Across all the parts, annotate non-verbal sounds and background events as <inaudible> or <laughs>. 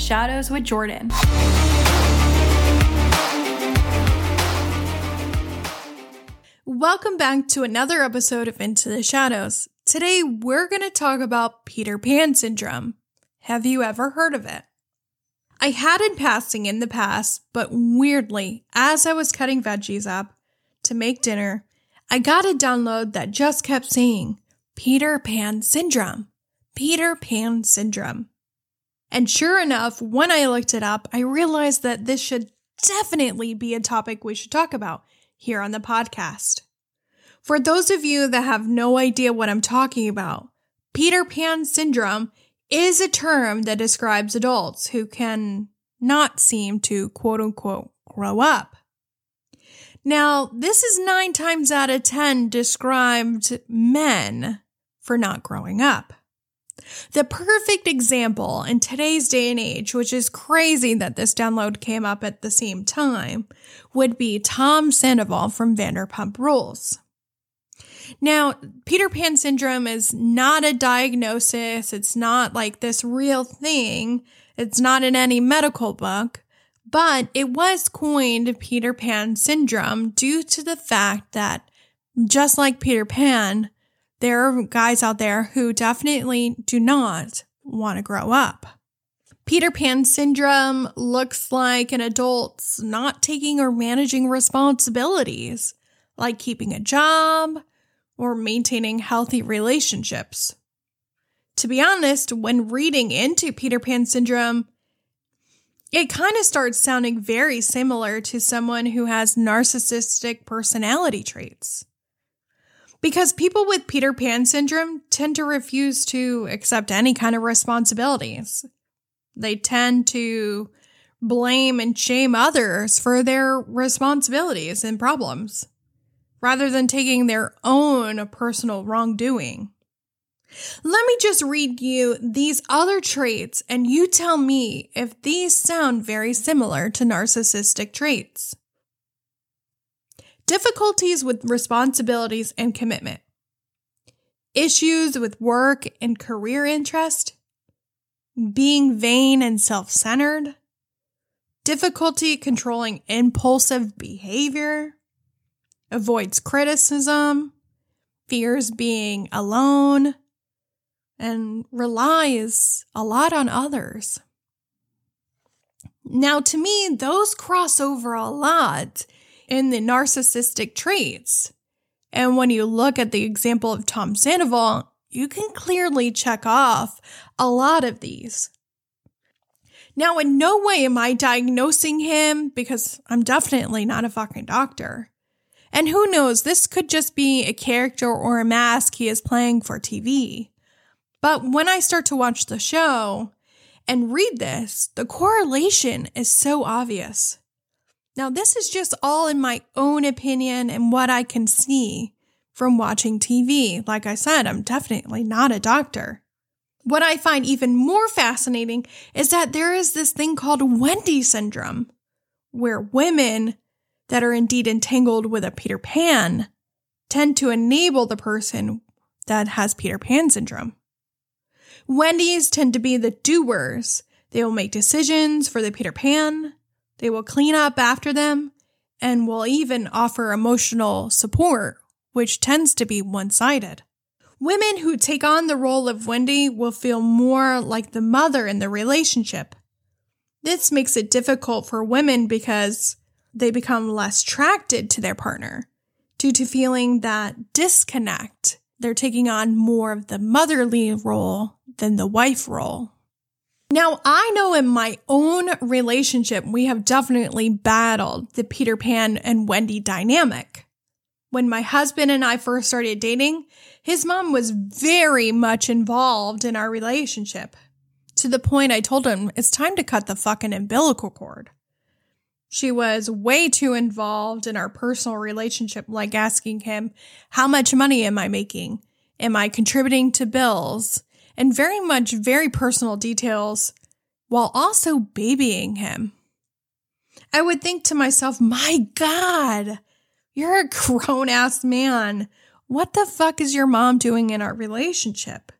Shadows with Jordan. Welcome back to another episode of Into the Shadows. Today, we're going to talk about Peter Pan syndrome. Have you ever heard of it? I had in passing in the past, but weirdly, as I was cutting veggies up to make dinner, I got a download that just kept saying Peter Pan syndrome. Peter Pan syndrome. And sure enough, when I looked it up, I realized that this should definitely be a topic we should talk about here on the podcast. For those of you that have no idea what I'm talking about, Peter Pan syndrome is a term that describes adults who can not seem to quote unquote grow up. Now, this is nine times out of 10 described men for not growing up. The perfect example in today's day and age, which is crazy that this download came up at the same time, would be Tom Sandoval from Vanderpump Rules. Now, Peter Pan syndrome is not a diagnosis. It's not like this real thing. It's not in any medical book, but it was coined Peter Pan syndrome due to the fact that just like Peter Pan, there are guys out there who definitely do not want to grow up. Peter Pan syndrome looks like an adult's not taking or managing responsibilities, like keeping a job or maintaining healthy relationships. To be honest, when reading into Peter Pan syndrome, it kind of starts sounding very similar to someone who has narcissistic personality traits. Because people with Peter Pan syndrome tend to refuse to accept any kind of responsibilities. They tend to blame and shame others for their responsibilities and problems, rather than taking their own personal wrongdoing. Let me just read you these other traits and you tell me if these sound very similar to narcissistic traits. Difficulties with responsibilities and commitment. Issues with work and career interest. Being vain and self centered. Difficulty controlling impulsive behavior. Avoids criticism. Fears being alone. And relies a lot on others. Now, to me, those cross over a lot in the narcissistic traits. And when you look at the example of Tom Sandoval, you can clearly check off a lot of these. Now, in no way am I diagnosing him because I'm definitely not a fucking doctor. And who knows, this could just be a character or a mask he is playing for TV. But when I start to watch the show and read this, the correlation is so obvious. Now, this is just all in my own opinion and what I can see from watching TV. Like I said, I'm definitely not a doctor. What I find even more fascinating is that there is this thing called Wendy syndrome, where women that are indeed entangled with a Peter Pan tend to enable the person that has Peter Pan syndrome. Wendy's tend to be the doers. They will make decisions for the Peter Pan. They will clean up after them and will even offer emotional support, which tends to be one sided. Women who take on the role of Wendy will feel more like the mother in the relationship. This makes it difficult for women because they become less attracted to their partner due to feeling that disconnect. They're taking on more of the motherly role than the wife role. Now, I know in my own relationship, we have definitely battled the Peter Pan and Wendy dynamic. When my husband and I first started dating, his mom was very much involved in our relationship. To the point I told him it's time to cut the fucking umbilical cord. She was way too involved in our personal relationship, like asking him, How much money am I making? Am I contributing to bills? And very much very personal details while also babying him. I would think to myself, my God, you're a grown ass man. What the fuck is your mom doing in our relationship?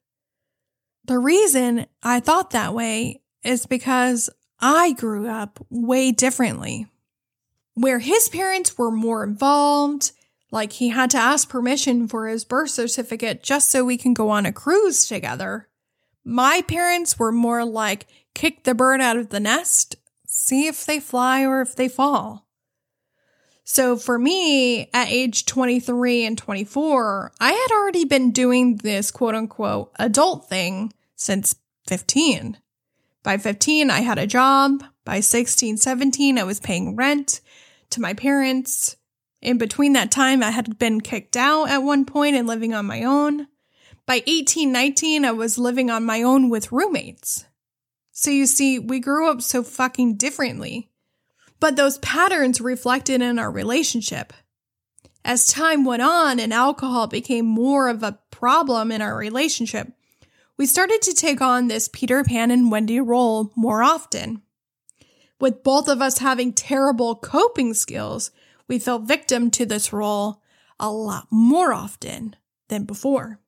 The reason I thought that way is because I grew up way differently. Where his parents were more involved, like he had to ask permission for his birth certificate just so we can go on a cruise together. My parents were more like kick the bird out of the nest, see if they fly or if they fall. So for me, at age 23 and 24, I had already been doing this quote unquote adult thing since 15. By 15, I had a job. By 16, 17, I was paying rent to my parents. In between that time, I had been kicked out at one point and living on my own. By 18, 19, I was living on my own with roommates. So you see, we grew up so fucking differently. But those patterns reflected in our relationship. As time went on and alcohol became more of a problem in our relationship, we started to take on this Peter Pan and Wendy role more often. With both of us having terrible coping skills, we fell victim to this role a lot more often than before.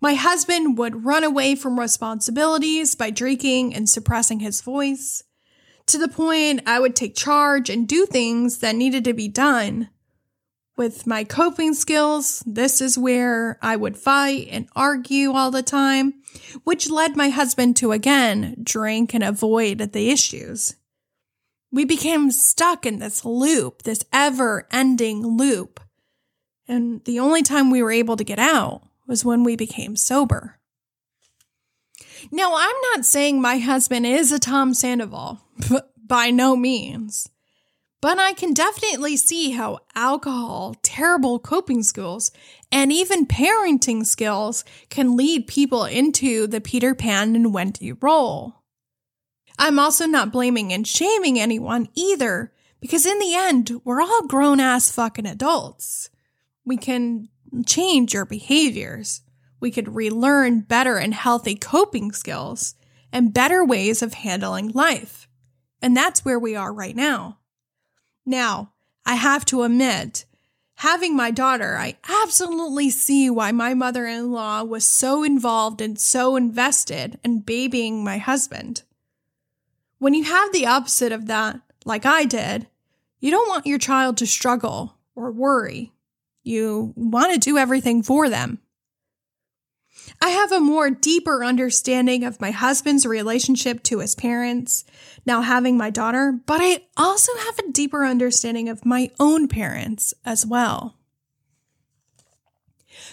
My husband would run away from responsibilities by drinking and suppressing his voice, to the point I would take charge and do things that needed to be done with my coping skills, this is where I would fight and argue all the time, which led my husband to again drink and avoid the issues. We became stuck in this loop, this ever ending loop. And the only time we were able to get out was when we became sober. Now, I'm not saying my husband is a Tom Sandoval, <laughs> by no means. But I can definitely see how alcohol, terrible coping skills, and even parenting skills can lead people into the Peter Pan and Wendy role. I'm also not blaming and shaming anyone either, because in the end, we're all grown ass fucking adults. We can change your behaviors. We could relearn better and healthy coping skills and better ways of handling life. And that's where we are right now. Now, I have to admit, having my daughter, I absolutely see why my mother in law was so involved and so invested in babying my husband. When you have the opposite of that, like I did, you don't want your child to struggle or worry. You want to do everything for them. I have a more deeper understanding of my husband's relationship to his parents, now having my daughter, but I also have a deeper understanding of my own parents as well.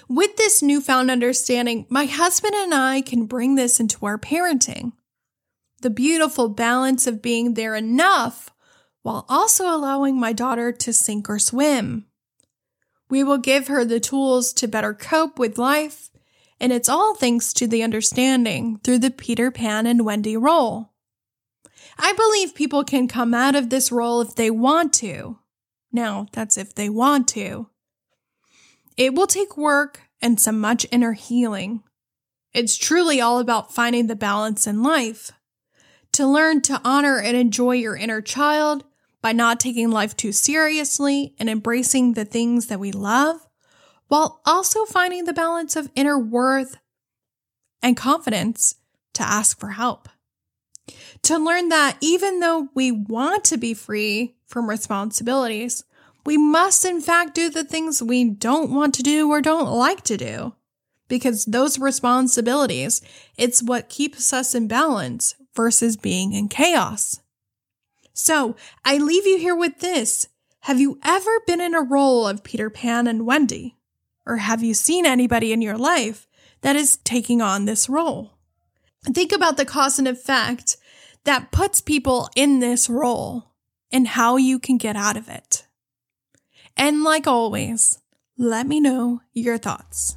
With this newfound understanding, my husband and I can bring this into our parenting. The beautiful balance of being there enough while also allowing my daughter to sink or swim. We will give her the tools to better cope with life and it's all thanks to the understanding through the Peter Pan and Wendy role. I believe people can come out of this role if they want to. Now, that's if they want to. It will take work and some much inner healing. It's truly all about finding the balance in life. To learn to honor and enjoy your inner child by not taking life too seriously and embracing the things that we love while also finding the balance of inner worth and confidence to ask for help. To learn that even though we want to be free from responsibilities, we must in fact do the things we don't want to do or don't like to do. Because those responsibilities, it's what keeps us in balance versus being in chaos. So I leave you here with this. Have you ever been in a role of Peter Pan and Wendy? Or have you seen anybody in your life that is taking on this role? Think about the cause and effect that puts people in this role and how you can get out of it. And like always, let me know your thoughts.